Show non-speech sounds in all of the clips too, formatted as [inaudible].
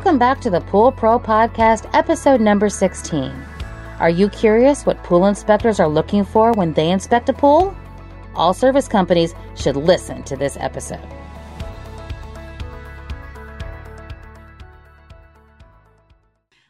Welcome back to the Pool Pro Podcast, episode number 16. Are you curious what pool inspectors are looking for when they inspect a pool? All service companies should listen to this episode.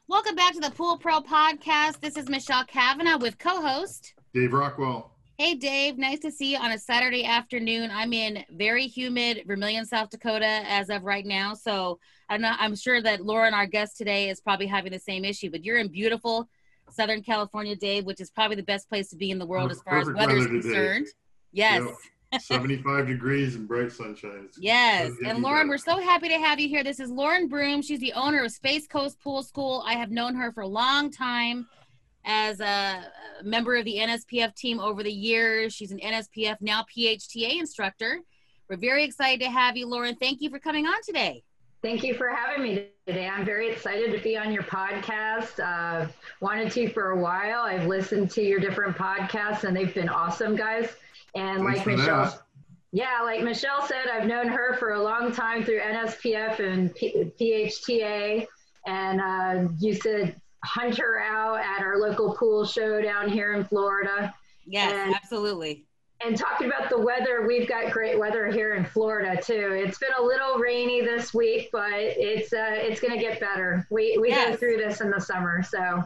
Welcome back to the Pool Pro Podcast. This is Michelle Kavanagh with co host Dave Rockwell. Hey, Dave. Nice to see you on a Saturday afternoon. I'm in very humid Vermillion, South Dakota as of right now. So I'm, not, I'm sure that Lauren, our guest today, is probably having the same issue, but you're in beautiful Southern California, Dave, which is probably the best place to be in the world as far as weather is concerned. Yes. Yep. [laughs] 75 degrees and bright sunshine. It's yes. And Lauren, we're so happy to have you here. This is Lauren Broom. She's the owner of Space Coast Pool School. I have known her for a long time as a member of the NSPF team over the years. She's an NSPF now PHTA instructor. We're very excited to have you, Lauren. Thank you for coming on today. Thank you for having me today. I'm very excited to be on your podcast. Uh, wanted to for a while. I've listened to your different podcasts and they've been awesome, guys. And Thanks like Michelle, that. yeah, like Michelle said, I've known her for a long time through NSPF and P- PHTA. And uh, you said hunt her out at our local pool show down here in Florida. Yes, and, absolutely. And talking about the weather, we've got great weather here in Florida too. It's been a little rainy this week, but it's uh, it's going to get better. We we yes. go through this in the summer, so.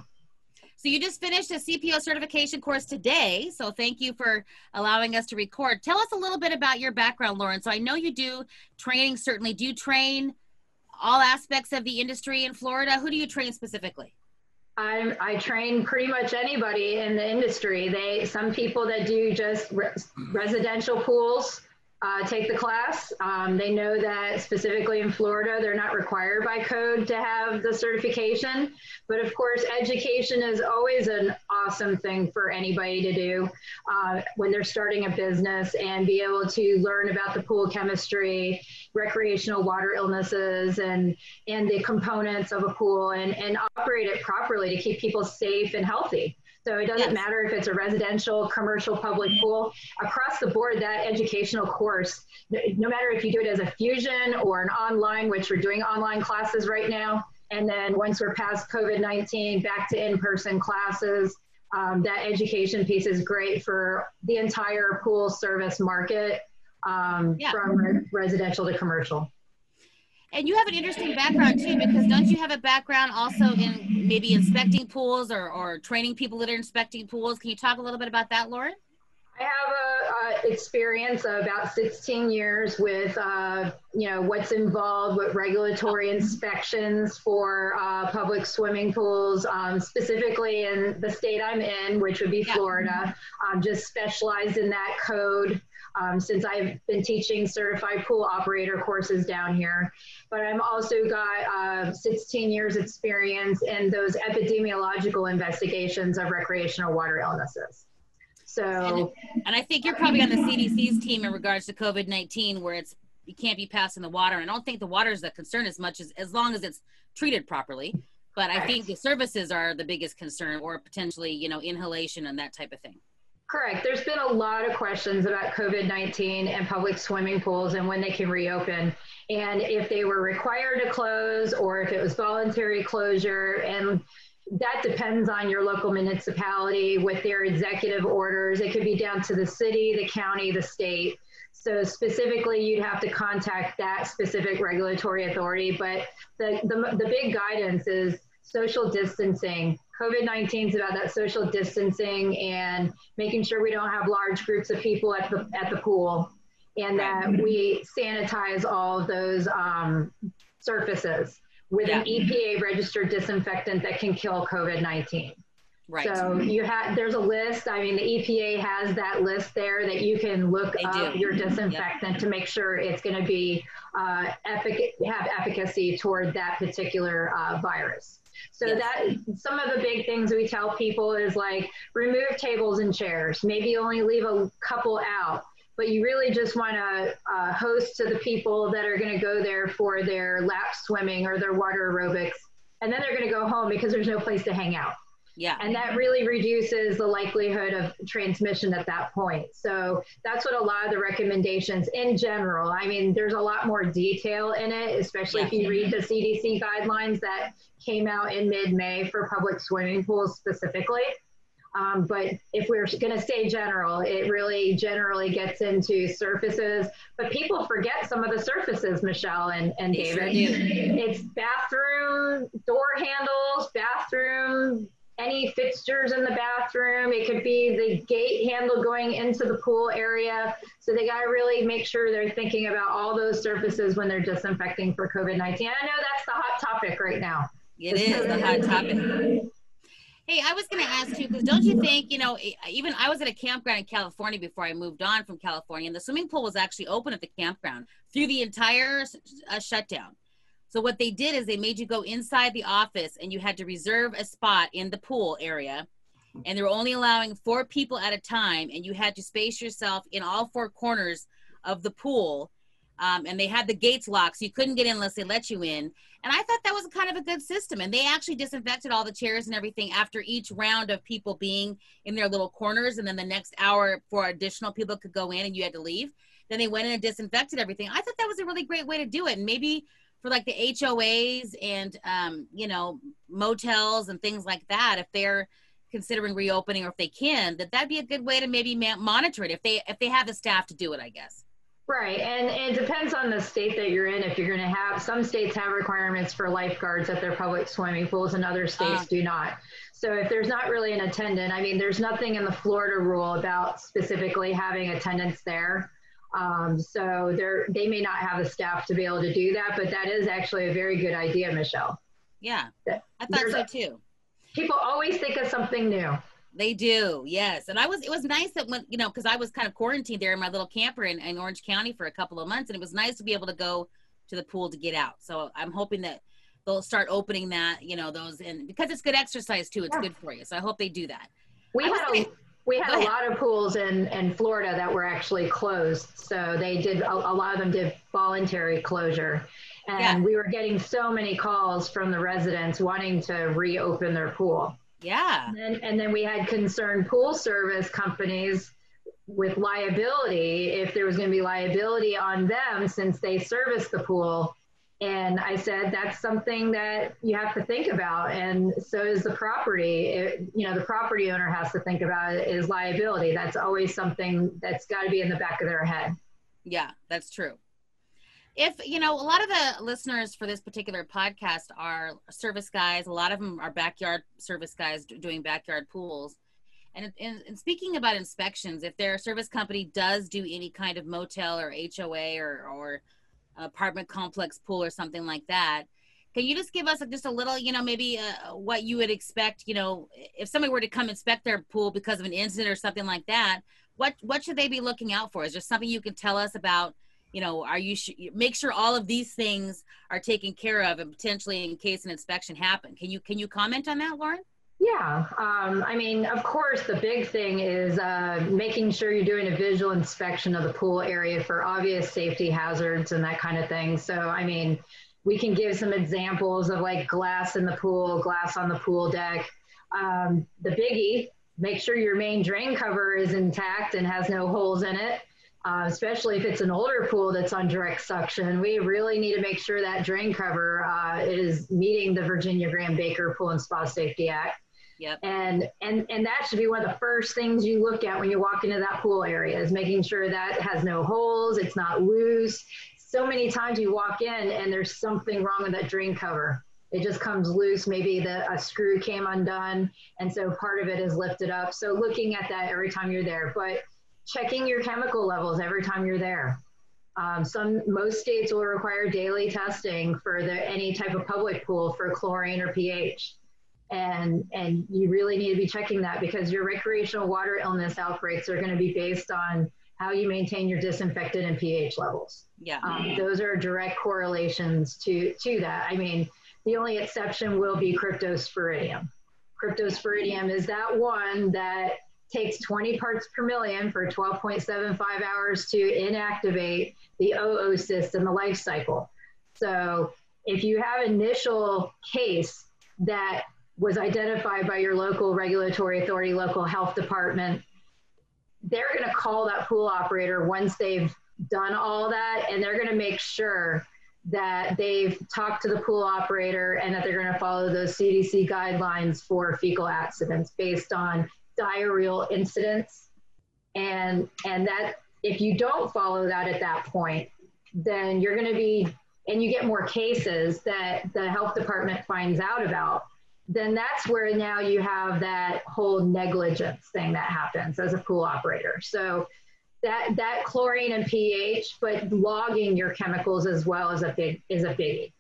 So you just finished a CPO certification course today. So thank you for allowing us to record. Tell us a little bit about your background, Lauren. So I know you do training. Certainly, do you train all aspects of the industry in Florida? Who do you train specifically? I, I train pretty much anybody in the industry. They some people that do just residential pools uh, take the class. Um, they know that specifically in Florida, they're not required by code to have the certification. But of course, education is always an awesome thing for anybody to do uh, when they're starting a business and be able to learn about the pool chemistry, recreational water illnesses, and, and the components of a pool and, and operate it properly to keep people safe and healthy. So it doesn't yes. matter if it's a residential, commercial, public pool. Across the board, that educational course, no matter if you do it as a fusion or an online, which we're doing online classes right now, and then once we're past COVID 19, back to in person classes, um, that education piece is great for the entire pool service market um, yeah. from re- residential to commercial. And you have an interesting background too, because don't you have a background also in maybe inspecting pools or, or training people that are inspecting pools? Can you talk a little bit about that, Lauren? I have a, experience of about 16 years with, uh, you know, what's involved with regulatory inspections for uh, public swimming pools, um, specifically in the state I'm in, which would be Florida. I'm just specialized in that code um, since I've been teaching certified pool operator courses down here. But I've also got uh, 16 years experience in those epidemiological investigations of recreational water illnesses. So, and, and I think you're probably on the CDC's team in regards to COVID 19, where it's you can't be passing the water. And I don't think the water is the concern as much as as long as it's treated properly. But I think the services are the biggest concern, or potentially, you know, inhalation and that type of thing. Correct. There's been a lot of questions about COVID 19 and public swimming pools and when they can reopen, and if they were required to close or if it was voluntary closure. And that depends on your local municipality with their executive orders. It could be down to the city, the county, the state. So specifically, you'd have to contact that specific regulatory authority. But the, the, the big guidance is social distancing, COVID 19 is about that social distancing and making sure we don't have large groups of people at the, at the pool and that we sanitize all of those um, surfaces with yeah. an EPA registered disinfectant that can kill COVID 19. Right. So you have there's a list. I mean, the EPA has that list there that you can look they up do. your disinfectant yep. to make sure it's going to be uh, effic- have efficacy toward that particular uh, virus. So yes. that some of the big things we tell people is like remove tables and chairs. Maybe only leave a couple out, but you really just want to uh, host to the people that are going to go there for their lap swimming or their water aerobics, and then they're going to go home because there's no place to hang out. Yeah. And that really reduces the likelihood of transmission at that point. So that's what a lot of the recommendations in general, I mean, there's a lot more detail in it, especially yeah. if you read the CDC guidelines that came out in mid May for public swimming pools specifically. Um, but if we're going to stay general, it really generally gets into surfaces. But people forget some of the surfaces, Michelle and, and David. It's bathroom door handles, bathroom any fixtures in the bathroom. It could be the gate handle going into the pool area. So they got to really make sure they're thinking about all those surfaces when they're disinfecting for COVID 19. I know that's the hot topic right now. It is the hot topic. Hey, I was going to ask you because don't you think, you know, even I was at a campground in California before I moved on from California, and the swimming pool was actually open at the campground through the entire uh, shutdown. So what they did is they made you go inside the office and you had to reserve a spot in the pool area. And they were only allowing four people at a time, and you had to space yourself in all four corners of the pool. Um, and they had the gates locked, so you couldn't get in unless they let you in. And I thought that was kind of a good system. And they actually disinfected all the chairs and everything after each round of people being in their little corners. And then the next hour, for additional people could go in and you had to leave. Then they went in and disinfected everything. I thought that was a really great way to do it. And maybe for like the HOAs and um, you know motels and things like that, if they're considering reopening or if they can, that that'd be a good way to maybe monitor it if they if they have the staff to do it, I guess. Right, and, and it depends on the state that you're in. If you're going to have some states have requirements for lifeguards at their public swimming pools, and other states uh, do not. So if there's not really an attendant, I mean, there's nothing in the Florida rule about specifically having attendants there. Um, so they they may not have the staff to be able to do that, but that is actually a very good idea, Michelle. Yeah, I thought so too. People always think of something new. They do, yes. And I was, it was nice that when, you know, because I was kind of quarantined there in my little camper in, in Orange County for a couple of months, and it was nice to be able to go to the pool to get out. So I'm hoping that they'll start opening that, you know, those, and because it's good exercise too, it's yeah. good for you. So I hope they do that. We had a, we had a lot of pools in, in Florida that were actually closed. So they did, a, a lot of them did voluntary closure. And yeah. we were getting so many calls from the residents wanting to reopen their pool. Yeah. And then, and then we had concerned pool service companies with liability, if there was going to be liability on them since they service the pool and I said, that's something that you have to think about. And so is the property. It, you know, the property owner has to think about it is liability. That's always something that's got to be in the back of their head. Yeah, that's true. If, you know, a lot of the listeners for this particular podcast are service guys, a lot of them are backyard service guys doing backyard pools. And, and, and, speaking about inspections, if their service company does do any kind of motel or HOA or, or apartment complex pool or something like that. Can you just give us just a little, you know, maybe uh, what you would expect, you know, if somebody were to come inspect their pool because of an incident or something like that, what what should they be looking out for? Is there something you can tell us about, you know, are you sh- make sure all of these things are taken care of and potentially in case an inspection happen? Can you can you comment on that, Lauren? Yeah, um, I mean, of course, the big thing is uh, making sure you're doing a visual inspection of the pool area for obvious safety hazards and that kind of thing. So, I mean, we can give some examples of like glass in the pool, glass on the pool deck. Um, the biggie, make sure your main drain cover is intact and has no holes in it. Uh, especially if it's an older pool that's on direct suction, we really need to make sure that drain cover uh, is meeting the Virginia Graeme Baker Pool and Spa Safety Act. Yep. And and and that should be one of the first things you look at when you walk into that pool area is making sure that has no holes, it's not loose. So many times you walk in and there's something wrong with that drain cover. It just comes loose. Maybe the a screw came undone, and so part of it is lifted up. So looking at that every time you're there, but checking your chemical levels every time you're there. Um, some most states will require daily testing for the any type of public pool for chlorine or pH and and you really need to be checking that because your recreational water illness outbreaks are going to be based on how you maintain your disinfectant and pH levels. Yeah, um, those are direct correlations to to that. I mean, the only exception will be cryptosporidium. Cryptosporidium is that one that takes 20 parts per million for 12.75 hours to inactivate the oocyst in the life cycle. So if you have initial case that was identified by your local regulatory authority, local health department, they're going to call that pool operator once they've done all that and they're going to make sure that they've talked to the pool operator and that they're going to follow those CDC guidelines for fecal accidents based on diarrheal incidents. And, and that if you don't follow that at that point, then you're going to be, and you get more cases that the health department finds out about, then that's where now you have that whole negligence thing that happens as a pool operator. So that that chlorine and pH, but logging your chemicals as well is a big is a biggie.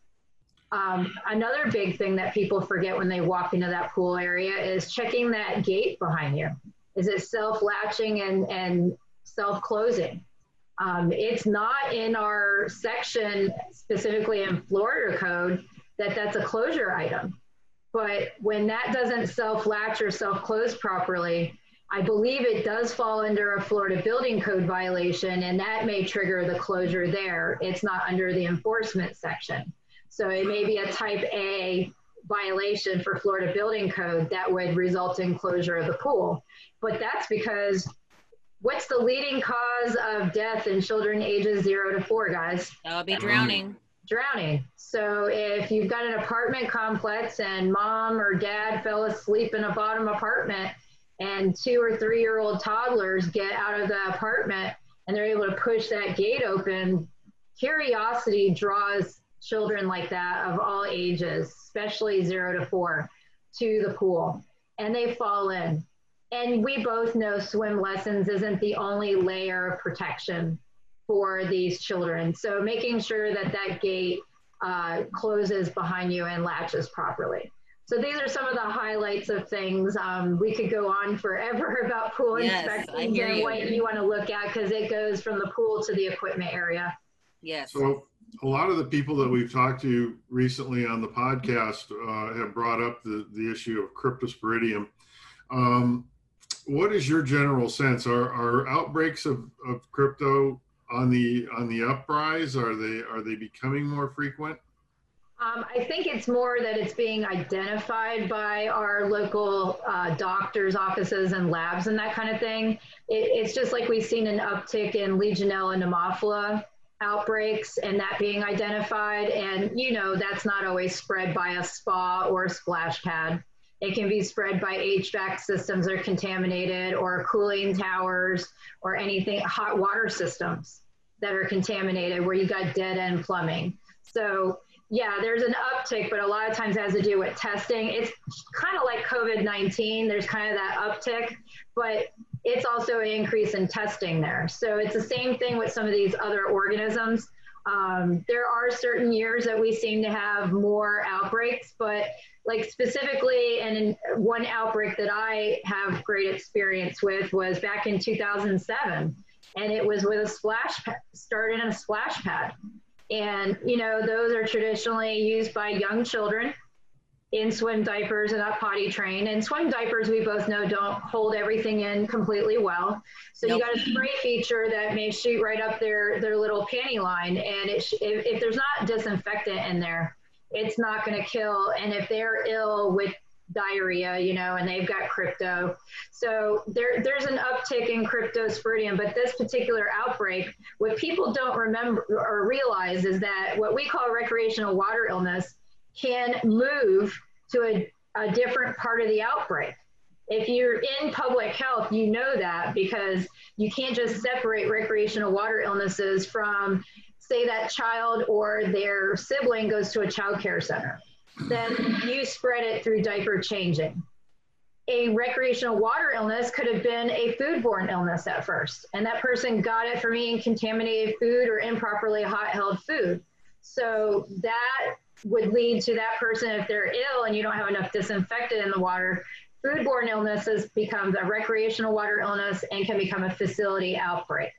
Um, another big thing that people forget when they walk into that pool area is checking that gate behind you. Is it self latching and and self closing? Um, it's not in our section specifically in Florida code that that's a closure item. But when that doesn't self latch or self close properly, I believe it does fall under a Florida building code violation, and that may trigger the closure there. It's not under the enforcement section. So it may be a type A violation for Florida building code that would result in closure of the pool. But that's because what's the leading cause of death in children ages zero to four, guys? That would be drowning. Drowning. So if you've got an apartment complex and mom or dad fell asleep in a bottom apartment, and two or three year old toddlers get out of the apartment and they're able to push that gate open, curiosity draws children like that of all ages, especially zero to four, to the pool and they fall in. And we both know swim lessons isn't the only layer of protection for these children. So making sure that that gate uh, closes behind you and latches properly. So these are some of the highlights of things. Um, we could go on forever [laughs] about pool Yes, inspections I hear and you. what you want to look at because it goes from the pool to the equipment area. Yes. So a lot of the people that we've talked to recently on the podcast uh, have brought up the, the issue of cryptosporidium. Um, what is your general sense? Are, are outbreaks of, of crypto on the on the uprise? Are they are they becoming more frequent? Um, I think it's more that it's being identified by our local uh, doctors' offices and labs and that kind of thing. It, it's just like we've seen an uptick in Legionella pneumophila outbreaks and that being identified. And, you know, that's not always spread by a spa or a splash pad. It can be spread by HVAC systems that are contaminated or cooling towers or anything, hot water systems that are contaminated where you got dead end plumbing. So yeah, there's an uptick, but a lot of times it has to do with testing. It's kind of like COVID 19. There's kind of that uptick, but it's also an increase in testing there. So it's the same thing with some of these other organisms. Um, there are certain years that we seem to have more outbreaks, but like specifically, and one outbreak that I have great experience with was back in 2007, and it was with a splash pad, started in a splash pad. And, you know, those are traditionally used by young children in swim diapers and not potty trained. And swim diapers, we both know, don't hold everything in completely well. So Nope. you got a spray feature that may shoot right up their, their little panty line. And it sh- if, if there's not disinfectant in there, it's not going to kill. And if they're ill with diarrhea, you know, and they've got crypto. So there, there's an uptick in cryptosporidium, but this particular outbreak, what people don't remember or realize is that what we call recreational water illness can move to a, a different part of the outbreak. If you're in public health, you know that because you can't just separate recreational water illnesses from, say, that child or their sibling goes to a child care center then you spread it through diaper changing. A recreational water illness could have been a foodborne illness at first, and that person got it from eating contaminated food or improperly hot held food. So that would lead to that person, if they're ill and you don't have enough disinfectant in the water, foodborne illnesses becomes a recreational water illness and can become a facility outbreak.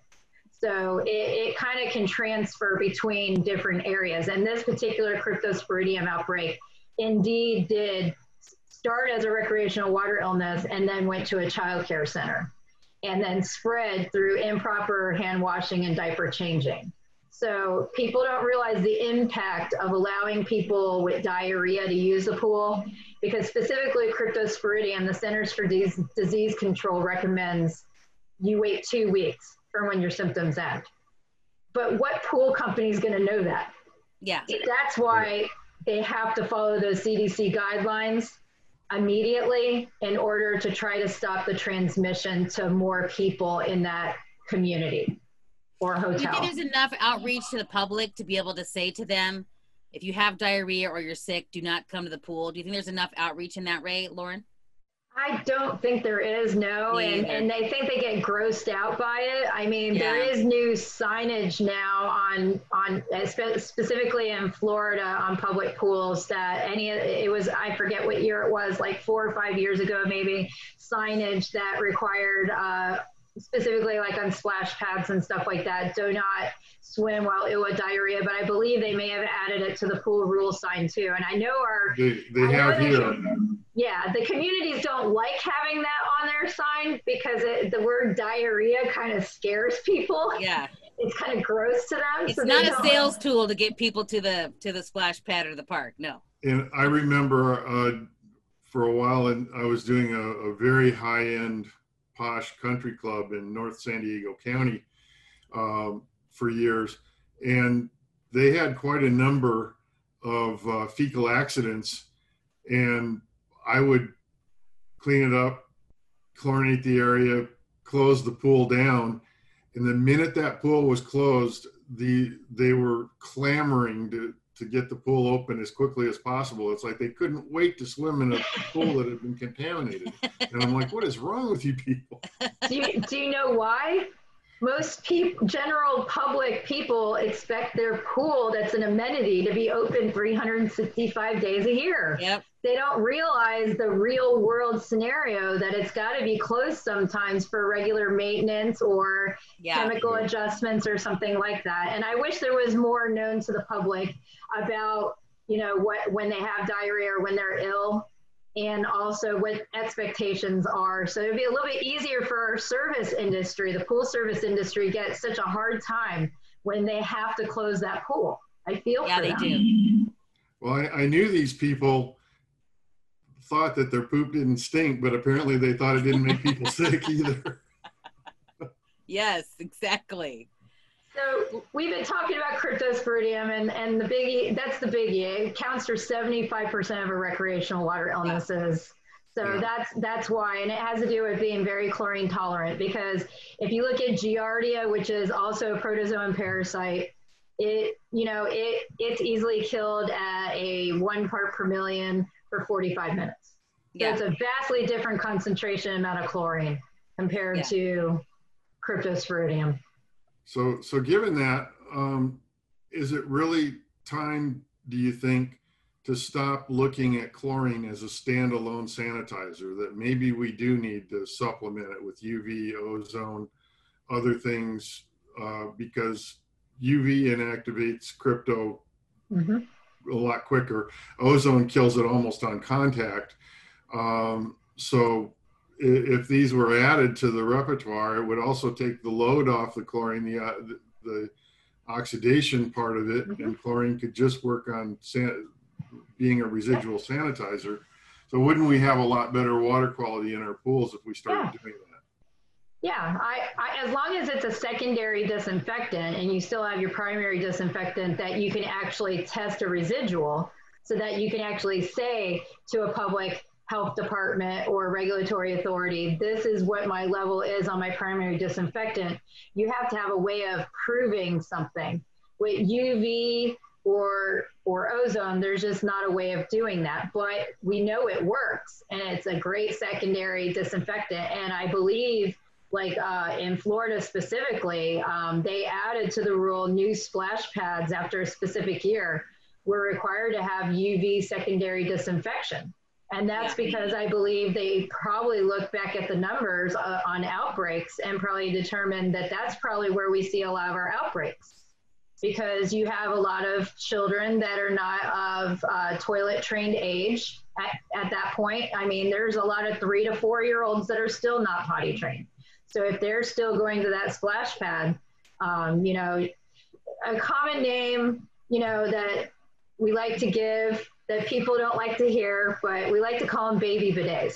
So it, it kind of can transfer between different areas. And this particular cryptosporidium outbreak indeed did start as a recreational water illness and then went to a child care center and then spread through improper hand washing and diaper changing. So people don't realize the impact of allowing people with diarrhea to use the pool because specifically cryptosporidium, the Centers for Disease Control recommends you wait two weeks from when your symptoms end. But what pool company is going to know that? Yeah. That's why they have to follow those CDC guidelines immediately in order to try to stop the transmission to more people in that community or hotel. Do you think there's enough outreach to the public to be able to say to them, if you have diarrhea or you're sick, do not come to the pool? Do you think there's enough outreach in that way, Lauren? I don't think there is, no. And, and they think they get grossed out by it. I mean, yeah. there is new signage now on, on specifically in Florida on public pools that any, it was, I forget what year it was, like four or five years ago, maybe, signage that required uh, specifically like on splash pads and stuff like that, do not swim while ill with diarrhea. But I believe they may have added it to the pool rule sign too. And I know our they, they have here. yeah, the communities don't like having that on their sign because it, the word diarrhea kind of scares people. Yeah. [laughs] It's kind of gross to them. It's so not a sales tool to get people to the to the splash pad or the park. No. And I remember uh, for a while, and I was doing a, a very high end posh country club in North San Diego County um, for years, and they had quite a number of uh, fecal accidents, and I would clean it up, chlorinate the area, close the pool down, and the minute that pool was closed, the they were clamoring to to get the pool open as quickly as possible. It's like they couldn't wait to swim in a pool that had been contaminated. And I'm like, what is wrong with you people? Do you, do you know why? Most people, general public people expect their pool that's an amenity to be open 365 days a year. Yep. They don't realize the real world scenario that it's got to be closed sometimes for regular maintenance or yeah. chemical adjustments or something like that. And I wish there was more known to the public about, you know, what when they have diarrhea or when they're ill and also what expectations are. So it'd be a little bit easier for our service industry. The pool service industry gets such a hard time when they have to close that pool. I feel yeah, they them. do. Well, I, I, knew these people thought that their poop didn't stink, but apparently they thought it didn't make people [laughs] sick either. Yes, exactly. So we've been talking about cryptosporidium and, and the biggie, that's the biggie. It counts for 75% of our recreational water illnesses. So yeah. that's that's why, and it has to do with being very chlorine tolerant. Because if you look at Giardia, which is also a protozoan parasite, it you know it it's easily killed at a one part per million for 45 minutes. Yeah. It's a vastly different concentration amount of chlorine compared yeah. to cryptosporidium. So, so given that, um, is it really time, do you think, to stop looking at chlorine as a standalone sanitizer? That maybe we do need to supplement it with UV, ozone, other things, uh, because UV inactivates crypto mm-hmm. A lot quicker. Ozone kills it almost on contact. Um, so if these were added to the repertoire, it would also take the load off the chlorine, the uh, the, the, oxidation part of it, mm-hmm. and chlorine could just work on san- being a residual sanitizer. So wouldn't we have a lot better water quality in our pools if we started yeah. doing that? Yeah, I, I, as long as it's a secondary disinfectant and you still have your primary disinfectant that you can actually test a residual so that you can actually say to a public, health department or regulatory authority, this is what my level is on my primary disinfectant, you have to have a way of proving something. With UV or or ozone, there's just not a way of doing that. But we know it works and it's a great secondary disinfectant. And I believe like uh, in Florida specifically, um, they added to the rule new splash pads after a specific year were required to have UV secondary disinfection. And that's because I believe they probably look back at the numbers uh, on outbreaks and probably determined that that's probably where we see a lot of our outbreaks. Because you have a lot of children that are not of uh, toilet trained age at, at that point. I mean, there's a lot of three to four year olds that are still not potty trained. So if they're still going to that splash pad, um, you know, a common name, you know, that we like to give that people don't like to hear, but we like to call them baby bidets.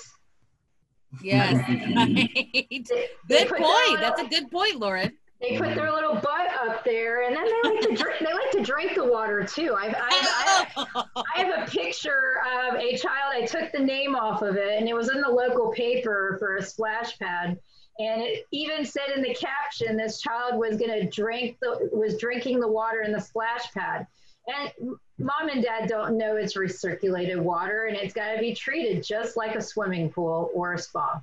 Yes. [laughs] Right. Good point. Little, That's a good point, Lauren. They put their little butt up there, and then they like to drink. They like to drink the water too. I, I, I, I have a picture of a child. I took the name off of it, and it was in the local paper for a splash pad. And it even said in the caption, this child was going to drink the was drinking the water in the splash pad. And mom and dad don't know it's recirculated water, and it's got to be treated just like a swimming pool or a spa.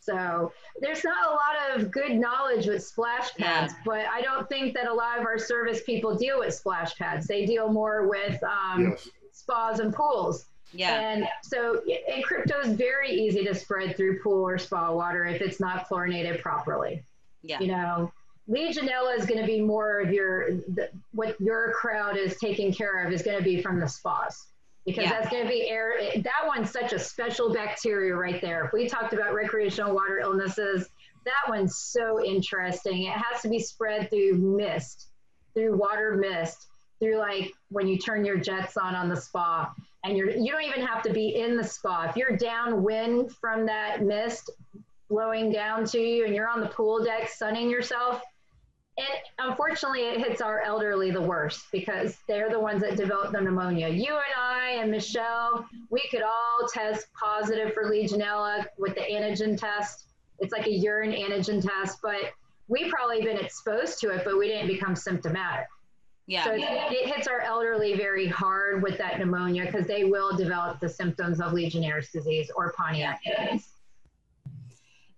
So there's not a lot of good knowledge with splash pads, yeah. but I don't think that a lot of our service people deal with splash pads. They deal more with um, yes. spas and pools. Yeah. And so, and crypto is very easy to spread through pool or spa water if it's not chlorinated properly. Yeah. You know, Legionella is going to be more of your, the, what your crowd is taking care of is going to be from the spas because yeah. that's going to be air. That one's such a special bacteria right there. If we talked about recreational water illnesses, that one's so interesting. It has to be spread through mist, through water mist, through like when you turn your jets on on the spa, and you're you don't even have to be in the spa. If you're downwind from that mist blowing down to you, and you're on the pool deck sunning yourself, and unfortunately, it hits our elderly the worst because they're the ones that develop the pneumonia. You and I and Michelle, we could all test positive for Legionella with the antigen test. It's like a urine antigen test, but we probably been exposed to it, but we didn't become symptomatic. Yeah. So it hits our elderly very hard with that pneumonia because they will develop the symptoms of Legionnaire's disease or Pontiac disease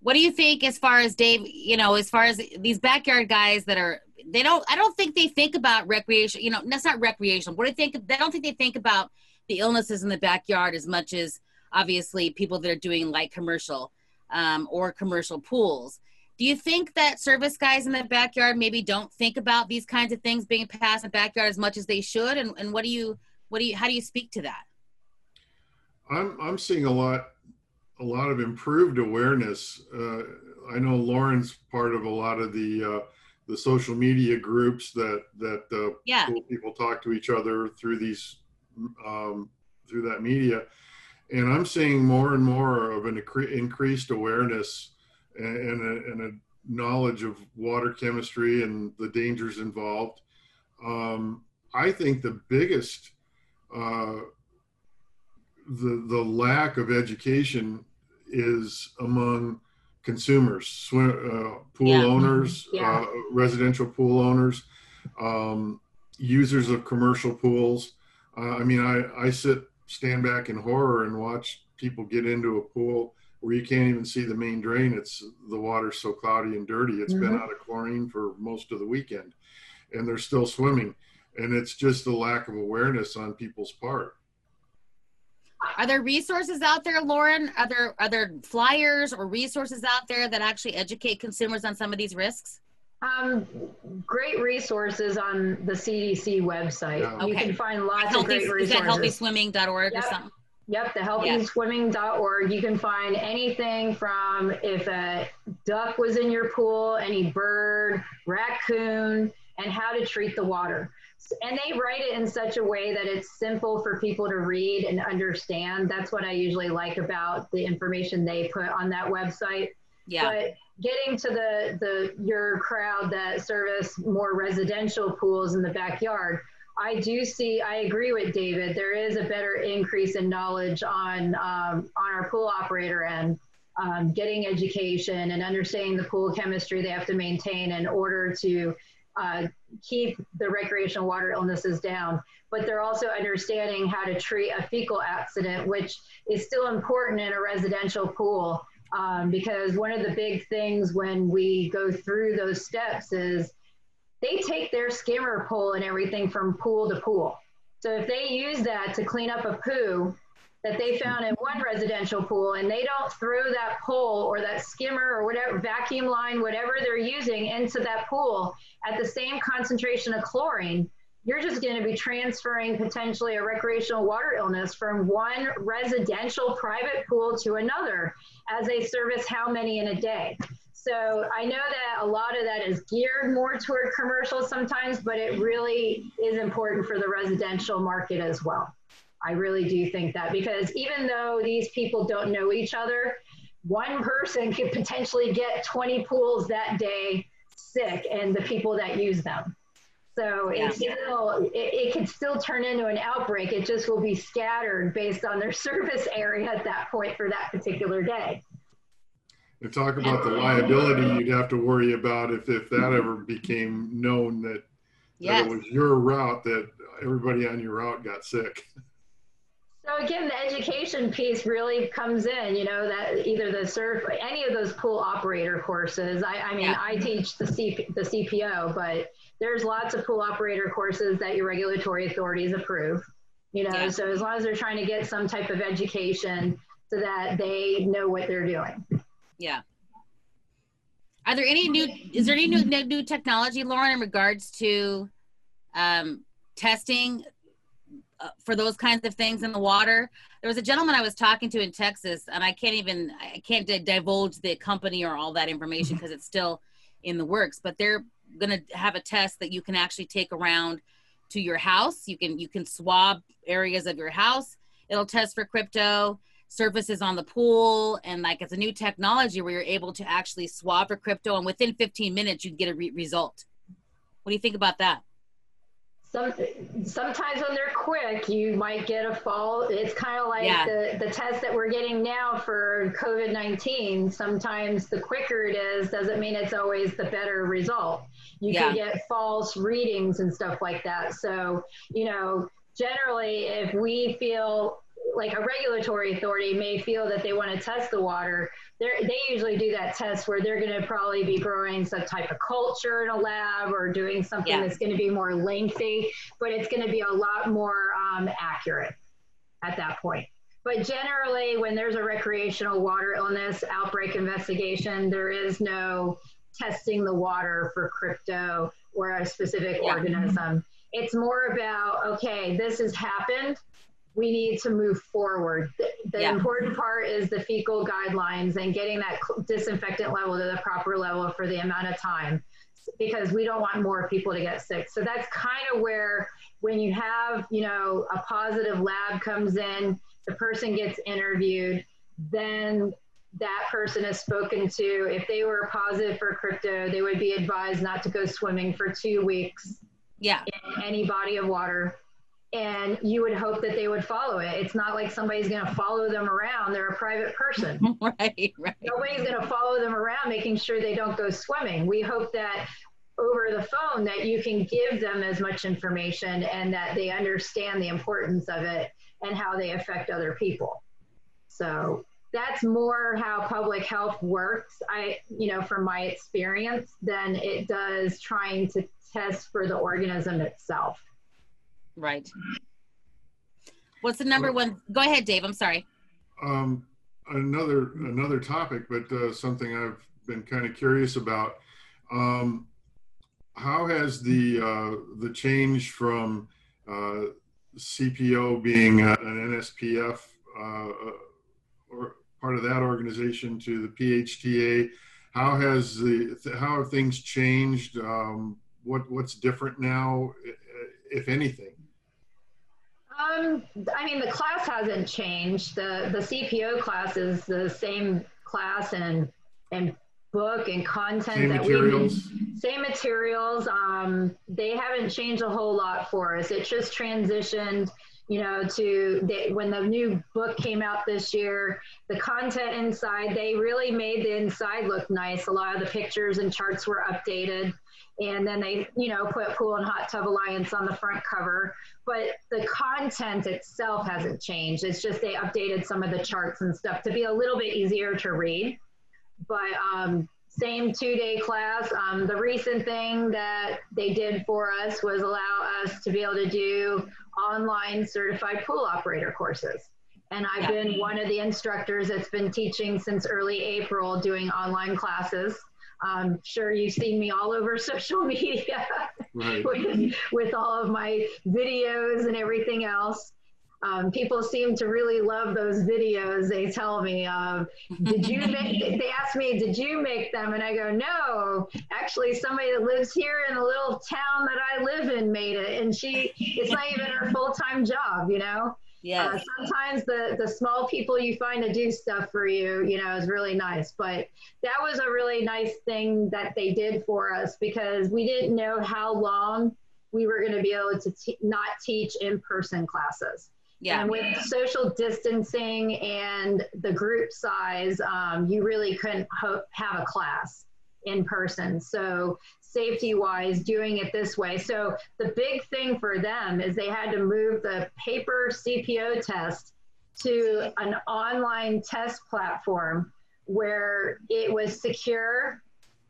what do you think as far as Dave, you know, as far as these backyard guys that are they don't I don't think they think about recreation, you know, that's not recreational. What do you think they don't think they think about the illnesses in the backyard as much as obviously people that are doing light commercial um, or commercial pools. Do you think that service guys in the backyard maybe don't think about these kinds of things being passed in the backyard as much as they should? And, and what do you what do you how do you speak to that? I'm I'm seeing a lot a lot of improved awareness. Uh, I know Lauren's part of a lot of the uh, the social media groups that that uh, yeah. people talk to each other through these um, through that media, and I'm seeing more and more of an increased awareness and, and, a, and a knowledge of water chemistry and the dangers involved. Um, I think the biggest uh, the the lack of education is among consumers, swim, uh, pool yeah. owners, yeah. Uh, residential pool owners, um, users of commercial pools. Uh, I mean, I, I sit, stand back in horror and watch people get into a pool where you can't even see the main drain. It's the water's so cloudy and dirty. It's mm-hmm. been out of chlorine for most of the weekend, and they're still swimming. And it's just a lack of awareness on people's part. Are there resources out there, Lauren? Are there are there flyers or resources out there that actually educate consumers on some of these risks? Um, great resources on the CDC website. Yeah. Okay. You can find lots healthy, of great resources. Is that healthyswimming.org yep. or something? Yep, the healthyswimming.org. You can find anything from if a duck was in your pool, any bird, raccoon, and how to treat the water and they write it in such a way that it's simple for people to read and understand. That's what I usually like about the information they put on that website. Yeah. But getting to the the your crowd that service more residential pools in the backyard, I do see. I agree with David. There is a better increase in knowledge on um, on our pool operator end. Um, getting education and understanding the pool chemistry they have to maintain in order to uh, keep the recreational water illnesses down, but they're also understanding how to treat a fecal accident, which is still important in a residential pool. Um, because one of the big things when we go through those steps is they take their skimmer pole and everything from pool to pool. So if they use that to clean up a poo, that they found in one residential pool and they don't throw that pole or that skimmer or whatever vacuum line whatever they're using into that pool at the same concentration of chlorine you're just going to be transferring potentially a recreational water illness from one residential private pool to another as they service how many in a day So I know that a lot of that is geared more toward commercial sometimes, but it really is important for the residential market as well. I really do think that because even though these people don't know each other, one person could potentially get 20 pools that day sick and the people that use them. So yeah. it's still, it, it could still turn into an outbreak. It just will be scattered based on their [laughs] service area at that point for that particular day. And talk about the liability you'd have to worry about if, if that mm-hmm. ever became known that, yes. that it was your route that everybody on your route got sick. So again, the education piece really comes in, you know, that either the surf, any of those pool operator courses. I, I mean, yeah. I teach the, CP, the CPO, but there's lots of pool operator courses that your regulatory authorities approve, you know, yeah. so as long as they're trying to get some type of education so that they know what they're doing. Yeah. Are there any new, is there any new, new technology, Lauren, in regards to um, testing uh, for those kinds of things in the water. There was a gentleman I was talking to in Texas, and I can't even I can't divulge the company or all that information because it's still in the works. But they're going to have a test that you can actually take around to your house. You can you can swab areas of your house. It'll test for crypto surfaces on the pool and like it's a new technology where you're able to actually swab for crypto and within 15 minutes you can get a re- result what do you think about that some sometimes when they're quick, you might get a fall. It's kind of like yeah. the, the test that we're getting now for COVID 19. Sometimes the quicker it is doesn't mean it's always the better result. You yeah. can get false readings and stuff like that. So, you know, generally, if we feel like a regulatory authority may feel that they want to test the water, they usually do that test where they're going to probably be growing some type of culture in a lab or doing something yeah. that's going to be more lengthy, but it's going to be a lot more um, accurate at that point. But generally, when there's a recreational water illness outbreak investigation, there is no testing the water for crypto or a specific yeah. organism. It's more about, okay, this has happened we need to move forward. The, the yeah. important part is the fecal guidelines and getting that disinfectant level to the proper level for the amount of time because we don't want more people to get sick. So that's kind of where when you have, you know, a positive lab comes in, the person gets interviewed, then that person is spoken to. If they were positive for crypto, they would be advised not to go swimming for two weeks yeah. in any body of water and you would hope that they would follow it. It's not like somebody's going to follow them around. They're a private person. [laughs] right, right. Nobody's going to follow them around making sure they don't go swimming. We hope that over the phone that you can give them as much information and that they understand the importance of it and how they affect other people. So that's more how public health works. I, you know, from my experience, than it does trying to test for the organism itself. Right. What's the number one? Go ahead, Dave. I'm sorry. Um, another another topic, but uh, something I've been kind of curious about. Um, how has the uh, the change from uh, CPO being an NSPF uh, or part of that organization to the PHTA? How has the how have things changed? Um, what what's different now, if anything? Um, I mean, the class hasn't changed. The the CPO class is the same class and and book and content same that materials. we same materials. Um, they haven't changed a whole lot for us. It just transitioned, you know, to the, when the new book came out this year. The content inside, they really made the inside look nice. A lot of the pictures and charts were updated and then they you know put pool and hot tub alliance on the front cover. But the content itself hasn't changed. It's just they updated some of the charts and stuff to be a little bit easier to read. But um, same two day class. Um, the recent thing that they did for us was allow us to be able to do online certified pool operator courses. And I've been one of the instructors that's been teaching since early April doing online classes. I'm sure you've seen me all over [laughs] social media right. with, with all of my videos and everything else. um, people seem to really love those videos. They tell me, um, "Did you make?" [laughs] They ask me, "Did you make them?" And I go, "No, actually, somebody that lives here in the little town that I live in made it, and she it's not even her full time job, you know." Yeah. Uh, sometimes the the small people you find to do stuff for you, you know, is really nice. But that was a really nice thing that they did for us because we didn't know how long we were going to be able to t- not teach in person classes. Yeah. And with social distancing and the group size, um, you really couldn't ho- have a class in person. So, safety wise, doing it this way. So, the big thing for them is they had to move the paper CPO test to an online test platform where it was secure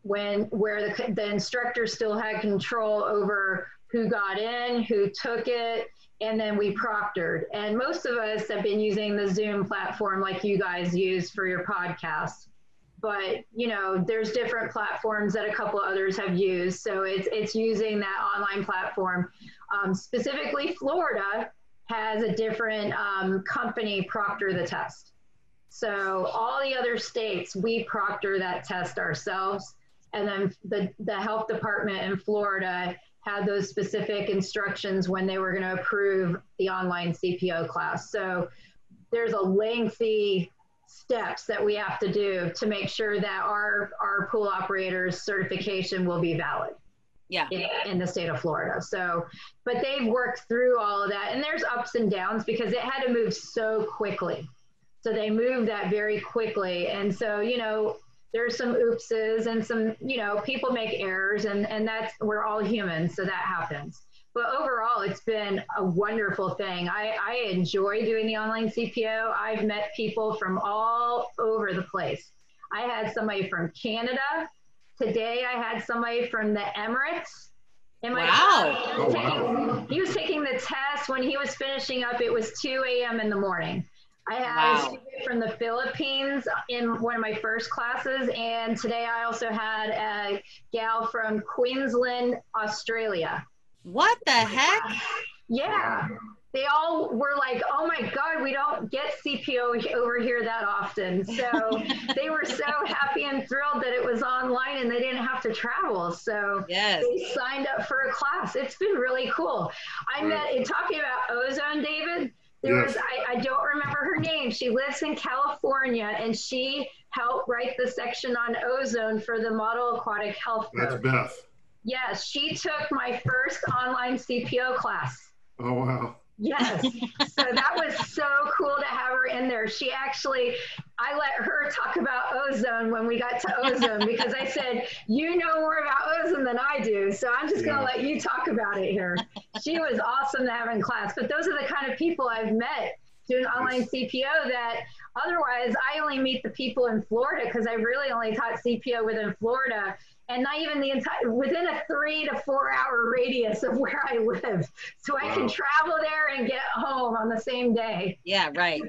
when where the, the instructor still had control over who got in who took it and then we proctored. And most of us have been using the Zoom platform like you guys use for your podcast. But you know, there's different platforms that a couple others have used. So it's it's using that online platform. Um, specifically, Florida has a different um, company proctor the test. So all the other states, we proctor that test ourselves, and then the the health department in Florida had those specific instructions when they were going to approve the online CPO class. So there's a lengthy steps that we have to do to make sure that our, our pool operators certification will be valid. Yeah. In, in the state of Florida. So, but they've worked through all of that and there's ups and downs because it had to move so quickly. So they moved that very quickly. And so, you know, there's some oopses and some, you know, people make errors and, and that's, we're all humans, so that happens. But overall, it's been a wonderful thing. I, I enjoy doing the online CPO. I've met people from all over the place. I had somebody from Canada. Today, I had somebody from the Emirates. And my wow. Oh, wow. He was taking the test. When he was finishing up, it was 2 a.m. in the morning. I had wow. a student from the Philippines in one of my first classes, and today I also had a gal from Queensland, Australia. What the heck? Yeah. They all were like, oh my God, we don't get CPO over here that often. So [laughs] they were so happy and thrilled that it was online and they didn't have to travel. So yes. they signed up for a class. It's been really cool. I met, in talking about ozone, David, there yes. was, I, I don't remember her name. She lives in California and she helped write the section on ozone for the Model Aquatic Health. That's Beth. Yes, she took my first online CPO class. Oh, wow. Yes. so that was so cool to have her in there. She actually, I let her talk about ozone when we got to ozone because I said, you know more about ozone than I do. So I'm just going to let you talk about it here. She was awesome to have in class. But those are the kind of people I've met doing online CPO that otherwise I only meet the people in Florida because I really only taught CPO within Florida and not even the entire within a three to four hour radius of where I live. So wow. I can travel there and get home on the same day. Yeah, right.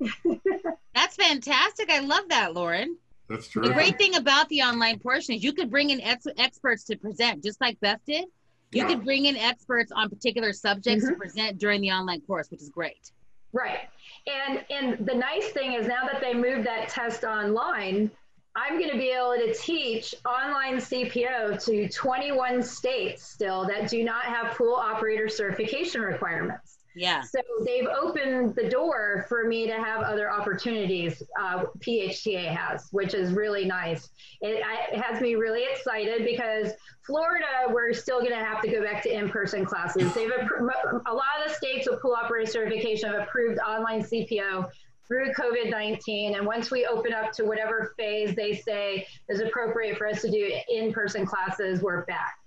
[laughs] That's fantastic. I love that, Lauren. That's true. The great thing about the online portion is you could bring in ex- experts to present, just like Beth did. You yeah. could bring in experts on particular subjects mm-hmm. to present during the online course, which is great. Right. And and the nice thing is now that they moved that test online, I'm going to be able to teach online CPO to 21 states still that do not have pool operator certification requirements. Yeah. So they've opened the door for me to have other opportunities. Uh, PHTA has, which is really nice. It, it, has me really excited because Florida, we're still going to have to go back to in-person classes. They've a lot of the states with pool operator certification have approved online CPO through COVID 19. And once we open up to whatever phase they say is appropriate for us to do in person classes, we're back.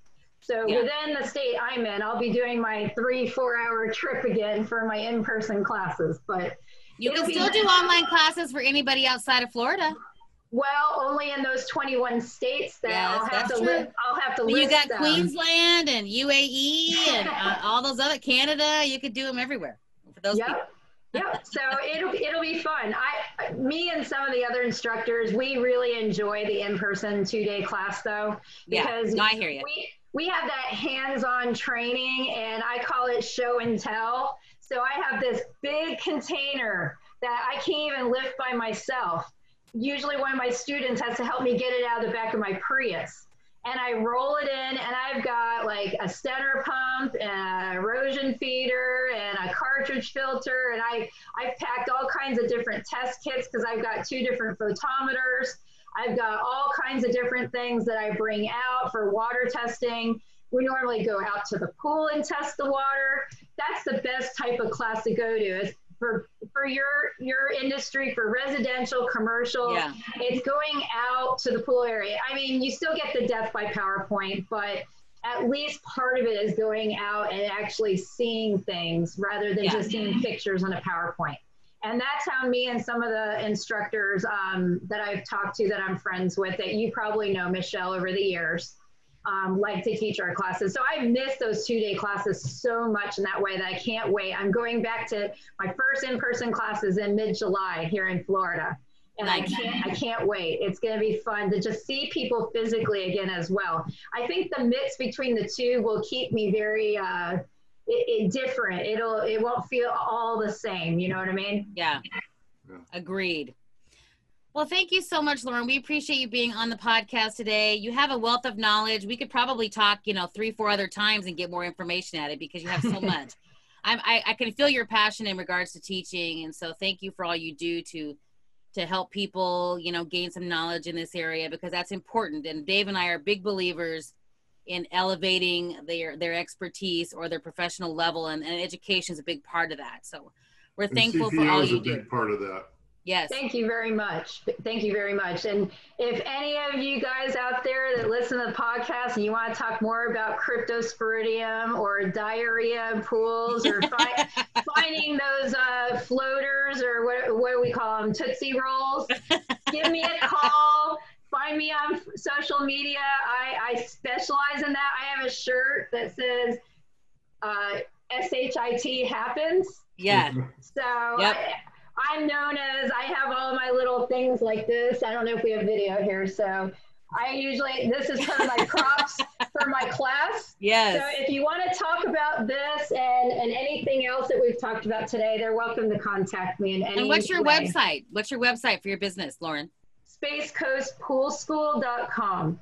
So yeah. within the state I'm in, I'll be doing my three, four hour trip again for my in person classes. But you can still do online classes for anybody outside of Florida. Well, only in those 21 states that yes, I'll have to live. I'll have to. You got them. Queensland and UAE and uh, [laughs] all those other Canada. You could do them everywhere for those yep. people yep. So it'll it'll be fun. I, me and some of the other instructors, we really enjoy the in-person two-day class though, because yeah, I hear you. We, we have that hands-on training, and I call it show and tell. So I have this big container that I can't even lift by myself. Usually, one of my students has to help me get it out of the back of my Prius. And I roll it in, and I've got like a Stenner pump and an erosion feeder and a cartridge filter. And I, I've packed all kinds of different test kits because I've got two different photometers. I've got all kinds of different things that I bring out for water testing. We normally go out to the pool and test the water. That's the best type of class to go to. Is for for your your industry for residential commercial yeah. it's going out to the pool area i mean you still get the death by powerpoint but at least part of it is going out and actually seeing things rather than yeah. just seeing pictures on a powerpoint and that's how me and some of the instructors um, that i've talked to that i'm friends with that you probably know michelle over the years um, like to teach our classes. So I miss those two day classes so much in that way that I can't wait. I'm going back to my first in person classes in mid July here in Florida. And I can't, I can't wait. It's going to be fun to just see people physically again as well. I think the mix between the two will keep me very uh, it, it different. It'll, it won't feel all the same. You know what I mean? Yeah. yeah. Agreed. Well, thank you so much, Lauren. We appreciate you being on the podcast today. You have a wealth of knowledge. We could probably talk, you know, three, four other times and get more information at it because you have so [laughs] much. I'm, I, I can feel your passion in regards to teaching, and so thank you for all you do to to help people, you know, gain some knowledge in this area because that's important. And Dave and I are big believers in elevating their their expertise or their professional level, and, and education is a big part of that. So we're thankful CPO for all is you a big do. Part of that. Yes. Thank you very much. Thank you very much. And if any of you guys out there that listen to the podcast and you want to talk more about cryptosporidium or diarrhea pools or fi- [laughs] finding those uh, floaters or what, what do we call them, Tootsie Rolls, give me a call. Find me on social media. I, I specialize in that. I have a shirt that says uh, SHIT happens. Yeah. So yep. I, I'm known as I have all my little things like this. I don't know if we have video here, so I usually this is kind of my props for my class. Yes. So if you want to talk about this and and anything else that we've talked about today, they're welcome to contact me in any. And what's your way. website? What's your website for your business, Lauren? SpaceCoastPoolSchool.com.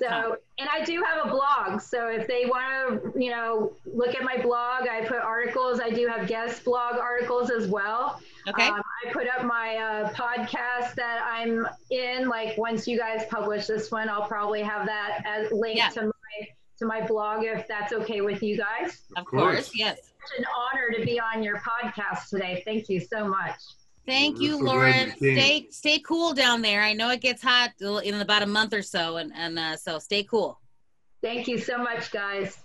So, and I do have a blog. So if they want to, you know, look at my blog, I put articles. I do have guest blog articles as well. Okay. Um, I put up my uh, podcast that I'm in. Like once you guys publish this one, I'll probably have that as linked yeah. to my to my blog if that's okay with you guys. Of course, yes. It's such an honor to be on your podcast today. Thank you so much. Thank you, so Lauren. Stay stay cool down there. I know it gets hot in about a month or so, and and uh, so stay cool. Thank you so much, guys.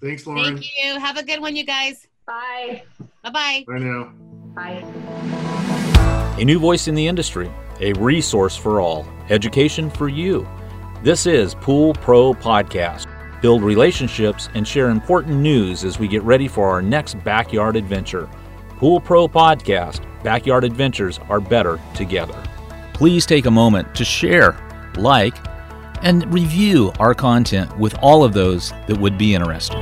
Thanks, Lauren. Thank you. Have a good one, you guys. Bye. Bye bye. Bye now. Bye. A new voice in the industry, a resource for all, education for you. This is Pool Pro Podcast. Build relationships and share important news as we get ready for our next backyard adventure. Pool Pro Podcast Backyard Adventures are better together. Please take a moment to share, like, and review our content with all of those that would be interested.